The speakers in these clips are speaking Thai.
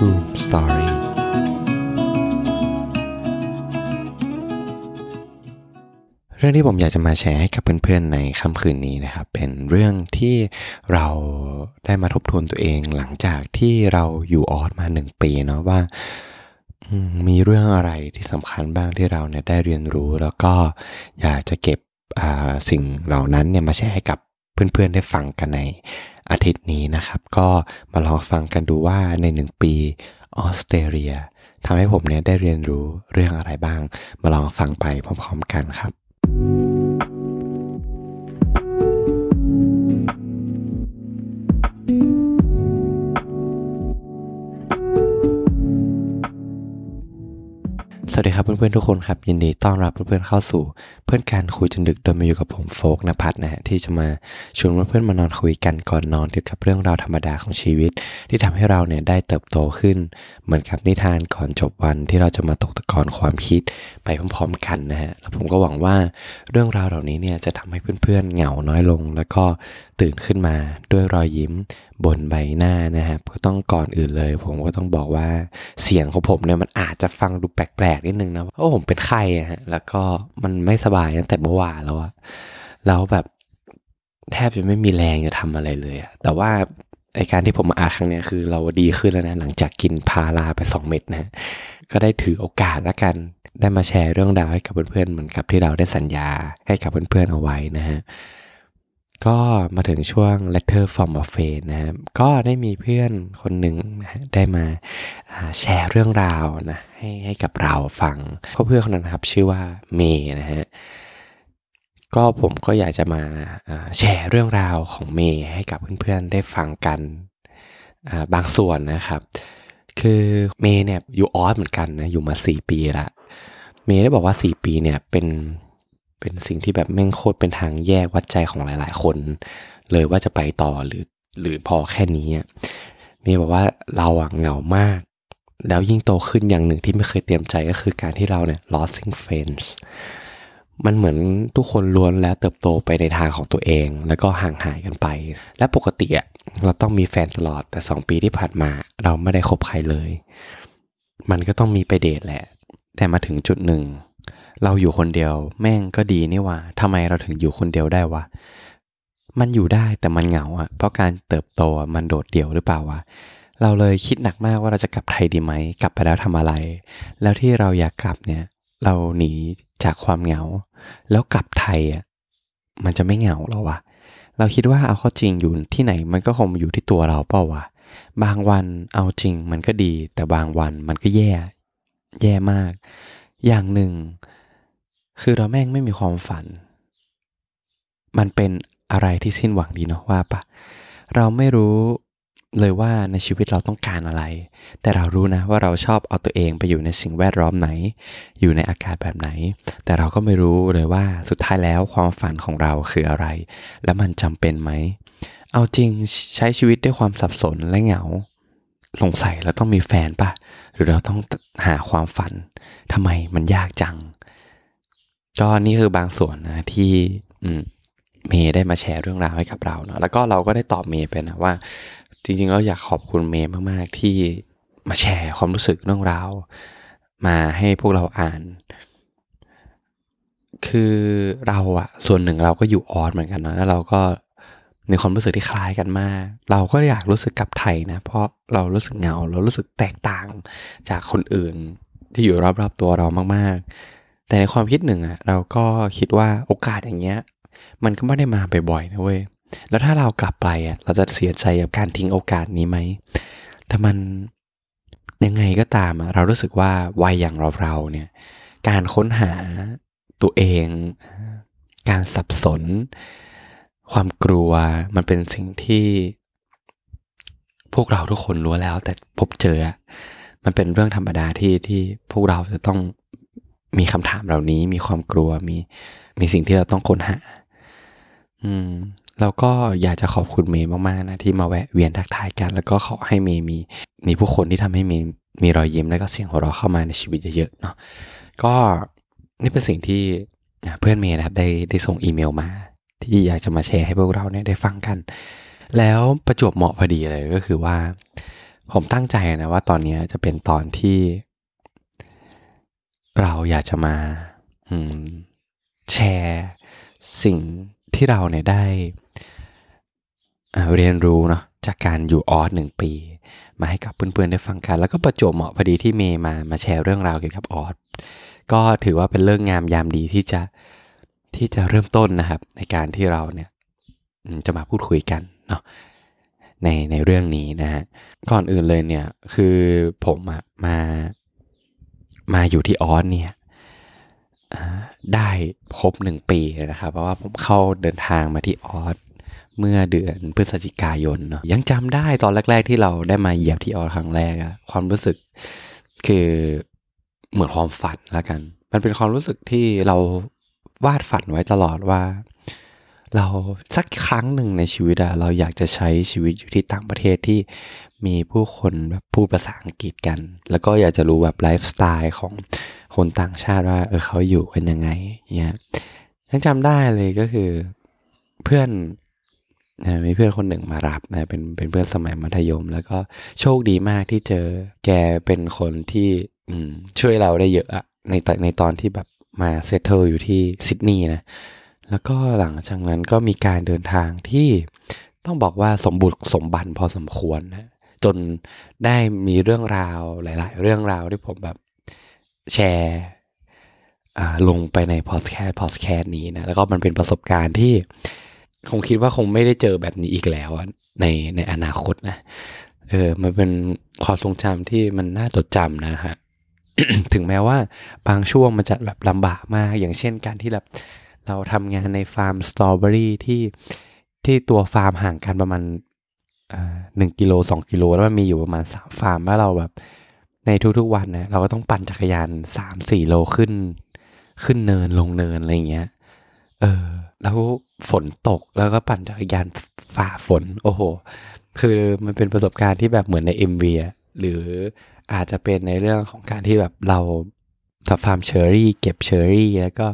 Room Story เรื่องที่ผมอยากจะมาแชร์ให้กับเพื่อนๆในค่ำคืนนี้นะครับ เป็นเรื่องที่เราได้มาทบทวนตัวเองหลังจากที่เราอยู่ออสมาหนึ่งปีเนาะว่ามีเรื่องอะไรที่สำคัญบ้างที่เราเนี่ยได้เรียนรู้แล้วก็อยากจะเก็บสิ่งเหล่านั้นเนี่ยมาแชร์ให้กับเพื่อนๆได้ฟังกันใน อาทิตย์นี้นะครับ ก็มาลองฟังกันดูว่าในหนึ่งปีออสเตรเลียทำให้ผมเนี่ยได้เรียนรู้เรื่องอะไรบ้าง มาลองฟังไปพร้อมๆกันครับส วัสดีครับเพื่อนๆทุกคนครับ ยินดีต้อนรับเพื่อนๆเข้าสู่ เพื่อนการคุยจนดึกโดยมาอยู่กับผมโฟกนภัทรนะฮะที่จะมาชวนเพื่อนๆมานอนคุยกันก่อนนอนเกี่ยวกับเรื่องราวธรรมดาของชีวิต ที่ทำให้เราเนี่ยได้เติบโตขึ้น เหมือนกับนิทานก่อนจบวันที่เราจะมาตกตะกอนความคิดไปพร้อมๆกันนะฮะแล้วผมก็หวังว่าเรื่องราวเหล่านี้เนี่ยจะทำให้เพื่อนๆเหงาน้อยลง แล้วก็ตื่นขึ้นมาด้วยรอยยิ้ม บนใบหน้านะครับ ก็ต้องก่อนอื่นเลย ผมก็ต้องบอกว่าเสียงของผมเนี่ยมันอาจจะฟังดูแปลกๆนิดนึงนะเพราะผมเป็นไข้ฮะแล้วก็มันไม่สบายตั้งแต่เมื่อวานแล้วอะแล้วแบบแทบจะไม่มีแรงจะทำอะไรเลยอะแต่ว่าไอการที่ผมมาอาดครั้งนี้คือเราดีขึ้นแล้วนะหลังจากกินพาราไปสองเม็ดนะก็ได้ถือโอกาสแล้วกันได้มาแชร์เรื่องราวให้กับเพื่อนๆเหมือนกับที่เราได้สัญญาให้กับเพื่อนๆเอาไว้นะฮะ ก็มาถึงช่วง letter from a friend นะครับก็ได้มีเพื่อนคนหนึ่งนะได้มาแชร์เรื่องราวนะให้ให้กับเราฟังก็เพื่อนคนนั้นครับชื่อว่าเมย์นะฮะก็ผมก็อยากจะมาแชร์เรื่องราวของเมย์ให้กับเพื่อนๆได้ฟังกันบางส่วนนะครับ คือเมย์เนี่ยอยู่ออสเหมือนกันนะอยู่มา 4 ปีละเมย์ได้บอกว่า 4 ปีเนี่ยเป็น เป็นสิ่งที่แบบแม่งโคตรเป็นทางแยกวัดใจของหลาย ๆ คน เลยว่าจะไปต่อหรือหรือพอแค่นี้มีบอกว่าเราอะเหงามาก แล้วยิ่งโตขึ้นอย่างหนึ่งที่ไม่เคยเตรียมใจก็คือการที่เราเนี่ย losing friends มันเหมือนทุกคนล้วนแล้วเติบโตไปในทางของตัวเอง แล้วก็ห่างหายกันไป และปกติอะเราต้องมีแฟนตลอดแต่สองปีที่ผ่านมา เราไม่ได้คบใครเลย มันก็ต้องมีไปเดทแหละ แต่มาถึงจุดหนึ่ง เราอยู่คนเดียว แม่งก็ดีนี่ว่าทำไมเราถึงอยู่คนเดียวได้วะมันอยู่ได้แต่มันเหงาอะเพราะการเติบโตมันโดดเดี่ยวหรือเปล่าวะเราเลยคิดหนักมากว่าเราจะกลับไทยดีไหม กลับไปแล้วทำอะไร แล้วที่เราอยากกลับเนี่ย เราหนีจากความเหงา แล้วกลับไทยอะมันจะไม่เหงาหรอวะเราคิดว่าเอาข้อจริงอยู่ที่ไหนมันก็คงอยู่ที่ตัวเราเปล่าวะบางวันเอาจริงมันก็ดี แต่บางวันมันก็แย่ แย่มาก อย่างหนึ่ง คือเราแม่งไม่มีความฝัน มันเป็นอะไรที่สิ้นหวังดีเนาะว่าปะเราไม่รู้เลยว่าในชีวิตเราต้องการอะไร แต่เรารู้นะว่าเราชอบเอาตัวเองไปอยู่ในสิ่งแวดล้อมไหน อยู่ในอากาศแบบไหน แต่เราก็ไม่รู้เลยว่าสุดท้ายแล้วความฝันของเราคืออะไร และมันจำเป็นไหม เอาจริงใช้ชีวิตด้วยความสับสนและเหงา สงสัยเราต้องมีแฟนปะหรือเราต้องหาความฝันทำไมมันยากจัง ก็นี่คือบางส่วนนะที่เมย์ได้มาแชร์เรื่องราวให้กับเราเนาะแล้วก็เราก็ได้ตอบเมย์ไปนะว่า จริงๆเราอยากขอบคุณเมย์มากๆ ที่มาแชร์ความรู้สึกเรื่องราวมาให้พวกเราอ่าน คือเราอะส่วนหนึ่งเราก็อยู่ออสเหมือนกันเนาะแล้วเราก็มีความรู้สึกที่คล้ายกันมาก เราก็อยากรู้สึกกับไทยนะ เพราะเรารู้สึกเหงา เรารู้สึกแตกต่างจากคนอื่นที่อยู่รอบๆตัวเรามากๆ แต่ในความคิดหนึ่งอะเราก็คิดว่าโอกาสอย่างเงี้ย มันก็ไม่ได้มาบ่อยๆนะเว้ยแล้วถ้าเรากลับไปอะเราจะเสียใจกับการทิ้งโอกาสนี้ไหมแต่มันยังไงก็ตามอะเรารู้สึกว่าวัยอย่างเราเราเนี่ย การค้นหาตัวเอง การสับสน ความกลัวมันเป็นสิ่งที่ พวกเราทุกคนรู้แล้ว แต่พบเจอ มันเป็นเรื่องธรรมดาที่ที่พวกเราจะต้อง มีคำถามเหล่านี้ มีความกลัวมีมีสิ่งที่เราต้องค้นหา อืมแล้วก็อยากจะขอบคุณเมย์มากๆนะที่มาแวะเวียนทักทายกัน แล้วก็ขอให้เมย์มีมีผู้คนที่ทำให้เมย์มีรอยยิ้มและก็เสียงหัวเราะเข้ามาในชีวิตเยอะๆเนาะก็นี่เป็นสิ่งที่เพื่อนเมย์นะครับได้ได้ส่งอีเมลมา ที่อยากจะมาแชร์ให้พวกเราเนี่ยได้ฟังกัน แล้วประจวบเหมาะพอดีเลยก็คือว่า ผมตั้งใจนะว่าตอนนี้จะเป็นตอนที่ เราอยากจะมาแชร์สิ่งที่เราเนี่ยได้เรียนรู้เนาะจากการอยู่ออสหนึ่งปี มาให้กับเพื่อนๆได้ฟังกัน แล้วก็ประจวบเหมาะพอดีที่เมย์มามาแชร์เรื่องราวเกี่ยวกับออสก็ถือว่าเป็นเรื่องงามยามดีที่จะที่จะเริ่มต้นนะครับ ในการที่เราเนี่ยจะมาพูดคุยกันเนาะในในเรื่องนี้นะฮะก่อนอื่นเลยเนี่ยคือผมอะมา มาอยู่ที่ออสเนี่ยได้ครบหนึ่งปีนะครับ เพราะว่าผมเข้าเดินทางมาที่ออสเมื่อเดือนพฤศจิกายนเนาะยังจำได้ตอนแรก ๆ ที่เราได้มาเหยียบที่ออสครั้งแรกอะความรู้สึกคือเหมือนความฝันละกัน มันเป็นความรู้สึกที่เราวาดฝันไว้ตลอดว่า เราสักครั้งหนึ่งในชีวิตอะเราอยากจะใช้ชีวิตอยู่ที่ต่างประเทศที่ มีผู้คนแบบพูดภาษาอังกฤษกัน แล้วก็อยากจะรู้แบบไลฟ์สไตล์ของคนต่างชาติว่าเออเขาอยู่กันยังไงเนี่ยยังจำได้เลยก็คือเพื่อนนะมีเพื่อนคนหนึ่งมารับนะเป็นเป็นเพื่อนสมัยมัธยม แล้วก็โชคดีมากที่เจอแกเป็นคนที่ช่วยเราได้เยอะอะในในตอนที่แบบมาเซตเทิลอยู่ที่ซิดนีย์นะแล้วก็หลังจากนั้นก็มีการเดินทางที่ต้องบอกว่าสมบุรสมบันพอสมควรนะ จนได้มีเรื่องราวหลาย ๆ เรื่องราวที่ผมแบบแชร์ลงไปในพอดแคสต์พอดแคสต์นี้นะแล้วก็มันเป็นประสบการณ์ที่คงคิดว่าคงไม่ได้เจอแบบนี้อีกแล้วในในอนาคตนะเออมันเป็นความทรงจำที่มันน่าจดจำนะฮะถึงแม้ว่าบางช่วงมันจะแบบลำบากมาก อย่างเช่นการที่แบบเราทำงานในฟาร์มสตรอเบอรี่ที่ที่ตัวฟาร์มห่างกันประมาณ หนึ่งกิโลสองกิโลแล้วมันมีอยู่ประมาณสามฟาร์มแล้วเราแบบในทุกๆวันนะเราก็ต้องปั่นจักรยานสามสี่โลขึ้น ขึ้นเนินลงเนินอะไรเงี้ย เออ แล้วฝนตกแล้วก็ปั่นจักรยานฝ่าฝน โอ้โห คือมันเป็นประสบการณ์ที่แบบเหมือนใน MV อะหรืออาจจะเป็นในเรื่องของการที่แบบเราทำฟาร์มเชอร์รี่ เก็บเชอร์รี่ แล้วก็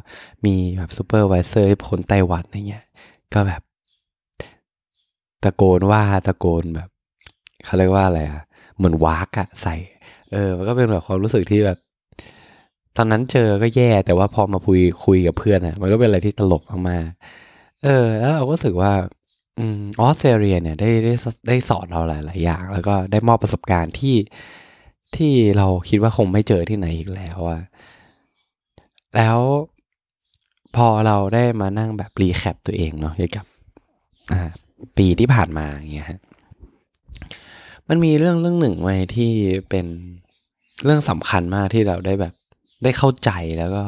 มีแบบ supervisor คนไต้หวันอะไรเงี้ย ก็แบบ ตะโกนว่าตะโกนแบบเขาเรียกว่าอะไรอะเหมือนวากอะใส่ เออ มันก็เป็นแบบความรู้สึกที่แบบ ตอนนั้นเจอก็แย่แต่ว่าพอมาคุยคุยกับเพื่อนอะมันก็เป็นอะไรที่ตลกมากๆเออ แล้วเราก็รู้สึกว่าออสเตรเลียเนี่ยได้ได้ได้สอนเราหลาย ๆ อย่าง แล้วก็ได้มอบประสบการณ์ที่ที่เราคิดว่าคงไม่เจอที่ไหนอีกแล้วอะแล้วพอเราได้มานั่งแบบรีแคปตัวเองเนาะเกี่ยวกับ ปีที่ผ่านมาอย่างเงี้ยฮะมันมีเรื่องเรื่องหนึ่งไว้ที่เป็นเรื่องสำคัญมากที่เราได้แบบได้เข้าใจแล้วก็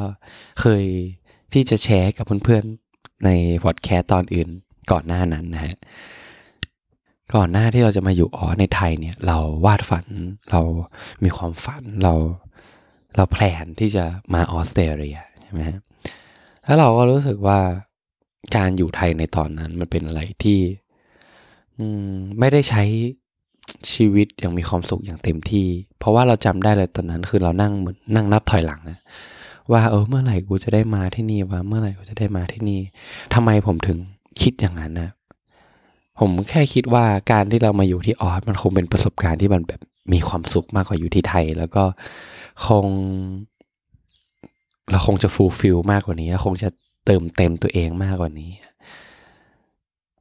เคยที่จะแชร์กับเพื่อนๆในพอดแคสต์ตอนอื่นก่อนหน้านั้นนะฮะก่อนหน้าที่เราจะมาอยู่อ๋อในไทยเนี่ย เราวาดฝันเรามีความฝันเราเราแพลนที่จะมาออสเตรเลียใช่ไหมฮะแล้วเราก็รู้สึกว่า การอยู่ไทยในตอนนั้นมันเป็นอะไรที่ไม่ได้ใช้ชีวิตอย่างมีความสุขอย่างเต็มที่ เพราะว่าเราจำได้เลยตอนนั้น คือเรานั่งเหมือนนั่งนับถอยหลังนะว่าเออเมื่อไหร่กูจะได้มาที่นี่วะเมื่อไหร่กูจะได้มาที่นี่ทำไมผมถึงคิดอย่างนั้นนะผมแค่คิดว่าการที่เรามาอยู่ที่ออสมันคงเป็นประสบการณ์ที่มันแบบมีความสุขมากกว่าอยู่ที่ไทย แล้วก็คง เราคงจะฟูลฟิลมากกว่านี้แล้วคงจะ เติมเต็มตัวเองมากกว่านี้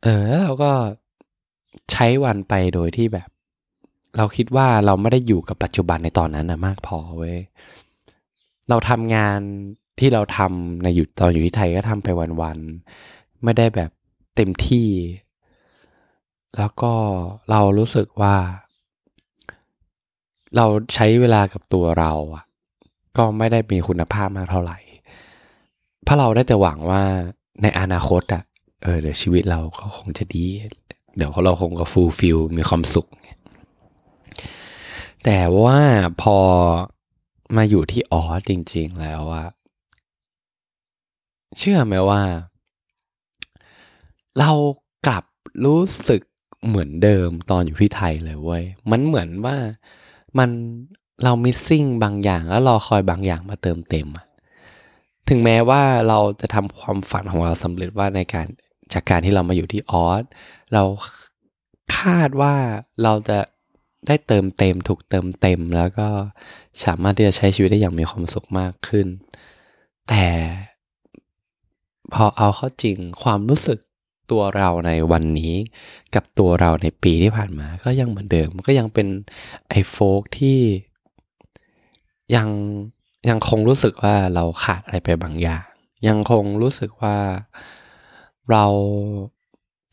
เออแล้วเราก็ใช้วันไปโดยที่แบบ เราคิดว่าเราไม่ได้อยู่กับปัจจุบันในตอนนั้นนะมากพอเว้ยเราทำงานที่เราทำในอยู่ตอนอยู่ที่ไทยก็ทำไปวันๆไม่ได้แบบเต็มที่ แล้วก็เรารู้สึกว่า เราใช้เวลากับตัวเราอะก็ไม่ได้มีคุณภาพมากเท่าไหร่ เพราเราได้แต่หวังว่าในอนาคตอะ เออเดี๋ยวชีวิตเราก็คงจะดี เดี๋ยวเราคงก็ฟูลฟิลมีความสุข แต่ว่าพอมาอยู่ที่ออสจริง ๆ แล้วอะเชื่อไหมว่า เรากลับรู้สึกเหมือนเดิมตอนอยู่ที่ไทยเลยเว้ย มันเหมือนว่ามันเรามิสซิ่งบางอย่างแล้วรอคอยบางอย่างมาเติมเต็ม ถึงแม้ว่าเราจะทำความฝันของเราสำเร็จว่าในการจากการที่เรามาอยู่ที่ออสเราคาดว่าเราจะได้เติมเต็มถูกเติมเต็ม แล้วก็สามารถที่จะใช้ชีวิตได้อย่างมีความสุขมากขึ้น แต่พอเอาเข้าจริงความรู้สึกตัวเราในวันนี้ กับตัวเราในปีที่ผ่านมา ก็ยังเหมือนเดิมก็ยังเป็นไอโฟกที่ยัง ยังคงรู้สึกว่าเราขาดอะไรไปบางอย่าง ยังคงรู้สึกว่าเรา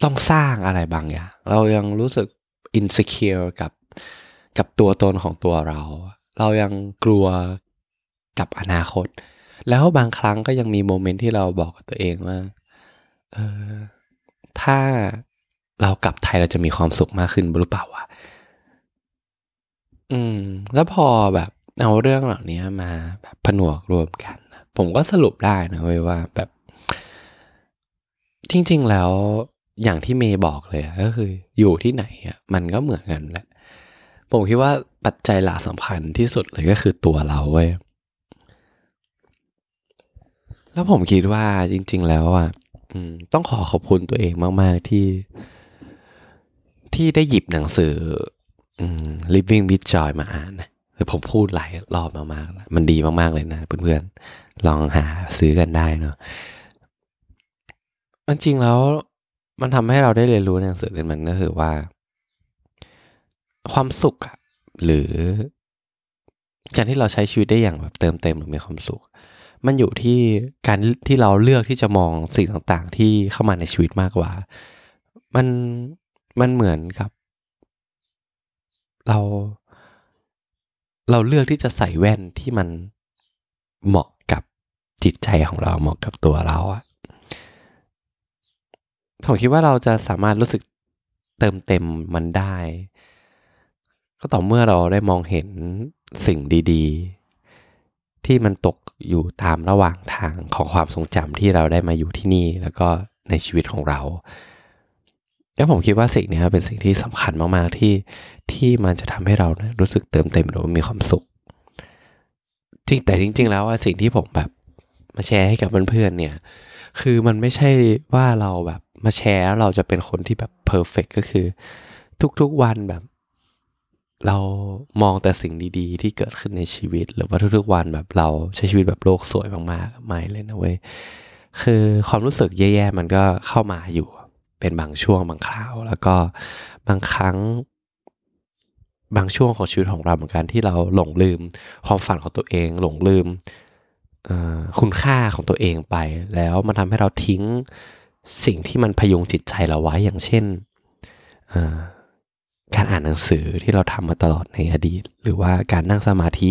ต้องสร้างอะไรบางอย่าง เรายังรู้สึกอินสิเคียร์กับกับตัวตนของตัวเรา เรายังกลัวกับอนาคต แล้วบางครั้งก็ยังมีโมเมนต์ที่เราบอกกับตัวเองว่าเออถ้าเรากลับไทยเราจะมีความสุขมากขึ้นหรือเปล่าวะอืม แล้วพอแบบ เอาเรื่องเหล่านี้มาแบบผนวกรวมกันผมก็สรุปได้นะเว้ยว่าแบบ จริง ๆ แล้วอย่างที่เมย์บอกเลยก็คือ อยู่ที่ไหนอะมันก็เหมือนกันแหละ ผมคิดว่าปัจจัยหลักสำคัญที่สุดเลยก็คือตัวเราเว้ยแล้วผมคิดว่าจริง ๆ แล้วอะต้องขอขอบคุณตัวเองมาก ๆ ที่ ที่ได้หยิบหนังสือ Living with Joy มาอ่านนะ คือผมพูดหลายรอบมากๆ มันดีมากๆเลยนะเพื่อนๆ ลองหาซื้อกันได้เนาะมันจริงแล้วมันทำให้เราได้เรียนรู้ในหนังสือเล่มมันก็คือว่า ความสุขอะหรือการที่เราใช้ชีวิตได้อย่างแบบเติมเต็มหรือมีความสุข มันอยู่ที่การที่เราเลือกที่จะมองสิ่งต่างๆ ที่เข้ามาในชีวิตมากกว่า มันมันเหมือนกับ เรา เราเลือกที่จะใส่แว่นที่มันเหมาะกับจิตใจของเราเหมาะกับตัวเราอะผมคิดว่าเราจะสามารถรู้สึกเติมเต็มมันได้ ก็ต่อเมื่อเราได้มองเห็นสิ่งดีๆ ที่มันตกอยู่ตามระหว่างทางของความทรงจำที่เราได้มาอยู่ที่นี่ แล้วก็ในชีวิตของเรา แล้วผมคิดว่าสิ่งนี้เป็นสิ่งที่สำคัญมากๆที่ที่มันจะทำให้เรารู้สึกเติมเต็มหรือมีความสุขจริงแต่จริง ๆ แล้วสิ่งที่ผมแบบมาแชร์ให้กับเพื่อนๆเนี่ย คือมันไม่ใช่ว่าเราแบบมาแชร์เราจะเป็นคนที่แบบเพอร์เฟกก็คือ ทุกๆวันแบบ เรามองแต่สิ่งดีๆ ที่เกิดขึ้นในชีวิต หรือว่าทุกๆวันแบบเราใช้ชีวิตแบบโลกสวยมากๆไม่เลยนะเว้ยคือความรู้สึกแย่ๆมันก็เข้ามาอยู่ เป็นบางช่วงบางคราว แล้วก็บางครั้ง บางช่วงของชีวิตของเราเหมือนกันที่เราหลงลืมความฝันของตัวเอง หลงลืมคุณค่าของตัวเองไป แล้วมันทำให้เราทิ้งสิ่งที่มันพยุงจิตใจเราไว้อย่างเช่นการอ่านหนังสือที่เราทำมาตลอดในอดีต หรือว่าการนั่งสมาธิ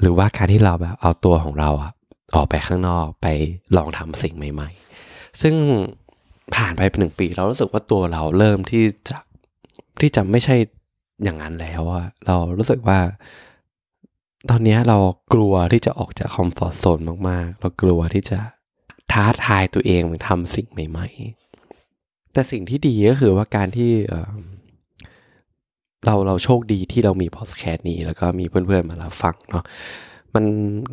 หรือว่าการที่เราแบบเอาตัวของเราอะออกไปข้างนอกไปลองทำสิ่งใหม่ ๆ ซึ่ง ผ่านไปเป็นหนึ่งปี เรารู้สึกว่าตัวเราเริ่มที่จะที่จะไม่ใช่อย่างนั้นแล้วอะเรารู้สึกว่า ตอนนี้เรากลัวที่จะออกจากคอมฟอร์ทโซนมากๆ เรากลัวที่จะท้าทายตัวเองทำสิ่งใหม่ ๆ แต่สิ่งที่ดีก็คือว่าการที่เราเราโชคดีที่เรามีพอดแคสต์นี้แล้วก็มีเพื่อนๆมารับฟังเนาะมัน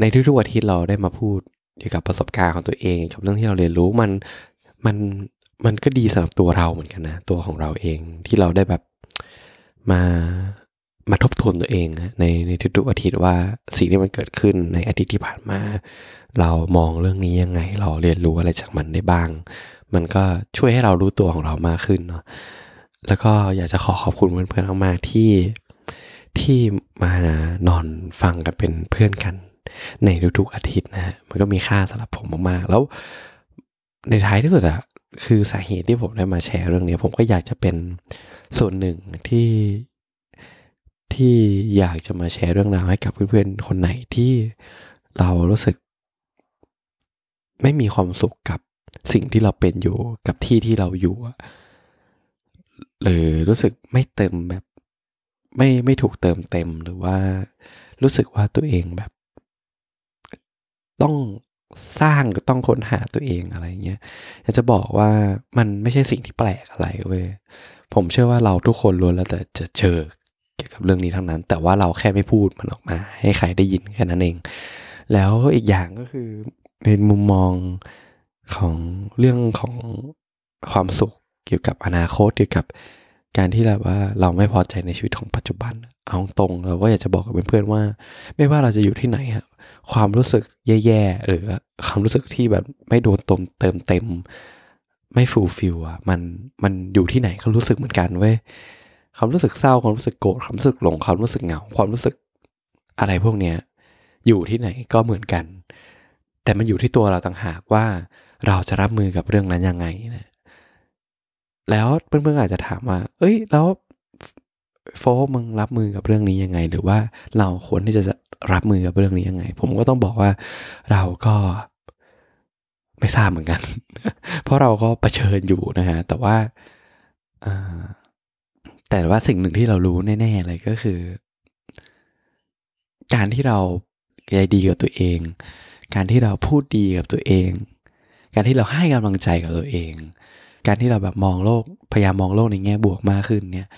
ในทุกๆอาทิตย์เราได้มาพูดเกี่ยวกับประสบการณ์ของตัวเองกับเรื่องที่เราเรียนรู้มันมัน มันก็ดีสำหรับตัวเราเหมือนกันนะ ตัวของเราเองที่เราได้แบบมามาทบทวนตัวเองในในทุกๆอาทิตย์ว่าสิ่งที่มันเกิดขึ้นในอาทิตย์ที่ผ่านมา เรามองเรื่องนี้ยังไง เราเรียนรู้อะไรจากมันได้บ้าง มันก็ช่วยให้เรารู้ตัวของเรามากขึ้นเนาะแล้วก็อยากจะขอขอบคุณเพื่อนๆมากๆที่ที่มานอนฟังกันเป็นเพื่อนกัน ในทุกๆอาทิตย์นะมันก็มีค่าสำหรับผมมากๆ แล้วในท้ายที่สุดอะ คือสาเหตุที่ผมได้มาแชร์เรื่องนี้ ผมก็อยากจะเป็นส่วนหนึ่งที่ที่อยากจะมาแชร์เรื่องราวให้กับเพื่อนๆคนไหนที่เรารู้สึก ไม่มีความสุขกับสิ่งที่เราเป็นอยู่กับที่ที่เราอยู่หรือรู้สึกไม่เต็มแบบ ไม่ไม่ถูกเติมเต็มหรือว่ารู้สึกว่าตัวเองแบบ ต้อง สร้างต้องค้นหาตัวเองอะไรเงี้ยอยากจะบอกว่ามันไม่ใช่สิ่งที่แปลกอะไรเว้ยผมเชื่อว่าเราทุกคนล้วนแล้วแต่จะเจอเกี่ยวกับเรื่องนี้ทั้งนั้น แต่ว่าเราแค่ไม่พูดมันออกมา ให้ใครได้ยินแค่นั้นเอง แล้วอีกอย่างก็คือในมุมมองของเรื่องของความสุขเกี่ยวกับอนาคตเกี่ยวกับ การที่แบบว่าเราไม่พอใจในชีวิตของปัจจุบัน เอาตรงเราก็อยากจะบอกกับเพื่อนๆว่า ไม่ว่าเราจะอยู่ที่ไหนอะความรู้สึกแย่ๆหรือความรู้สึกที่แบบไม่โดนตมเติมเต็ม ไม่ฟูลฟิลอะมันมันอยู่ที่ไหนก็รู้สึกเหมือนกันเว้ยความรู้สึกเศร้าความรู้สึกโกรธความรู้สึกหลงความรู้สึกเหงาความรู้สึกอะไรพวกเนี้ยอยู่ที่ไหนก็เหมือนกัน แต่มันอยู่ที่ตัวเราต่างหากว่าเราจะรับมือกับเรื่องนั้นยังไงนะ แล้วเพื่อนๆอาจจะถามว่า เอ้ย แล้วโฟมึงรับมือกับเรื่องนี้ยังไง หรือว่าเราควรที่จะรับมือกับเรื่องนี้ยังไง ผมก็ต้องบอกว่าเราก็ไม่ทราบเหมือนกัน เพราะเราก็ประชิญอยู่นะฮะ แต่ว่าแต่ว่าสิ่งหนึ่งที่เรารู้แน่ๆเลยก็คือ การที่เราใจดีกับตัวเอง การที่เราพูดดีกับตัวเอง การที่เราให้กำลังใจกับตัวเอง การที่เราแบบมองโลกพยายามมองโลกในแง่บวกมากขึ้นเนี่ย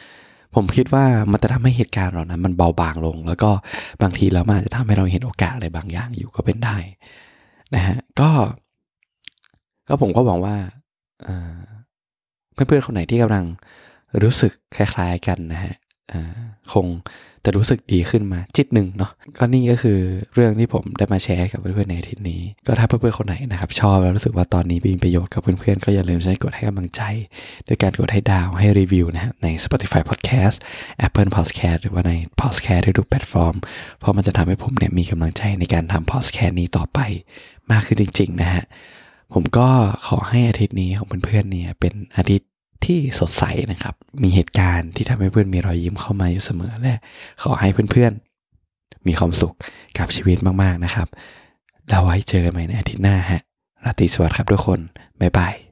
ผมคิดว่ามันจะทำให้เหตุการณ์เหล่านั้นมันเบาบางลง แล้วก็บางทีแล้วมันอาจจะทำให้เราเห็นโอกาสอะไรบางอย่างอยู่ก็เป็นได้นะฮะก็ก็ผมก็หวังว่าเพื่อนๆคนไหนที่กำลังรู้สึกคล้าย ๆกันนะฮะคง จะรู้สึกดีขึ้นมาจิตหนึ่งเนาะก็นี่ก็คือเรื่องที่ผมได้มาแชร์กับเพื่อนๆในอาทิตย์นี้ ก็ถ้าเพื่อนๆคนไหนนะครับชอบแล้วรู้สึกว่าตอนนี้มีประโยชน์กับเพื่อนๆก็อย่าลืมใช้กดให้กำลังใจด้วยการกดให้ดาวให้รีวิวนะฮะใน Spotify Podcast Apple Podcast หรือว่าใน Podcast ทุกแพลตฟอร์ม เพราะมันจะทำให้ผมเนี่ยมีกำลังใจในการทำ Podcast นี้ต่อไปมากขึ้นจริงๆนะฮะผมก็ขอให้อาทิตย์นี้ของเพื่อนๆเนี่ยเป็นอาทิตย์ ที่สดใสนะครับ มีเหตุการณ์ที่ทำให้เพื่อนมีรอยยิ้มเข้ามาอยู่เสมอและขอให้เพื่อนๆ มีความสุขกับชีวิตมากๆนะครับ แล้วไว้เจอกันใหม่ในอาทิตย์หน้าฮะราตรีสวัสดิ์ครับทุกคน บ๊ายบาย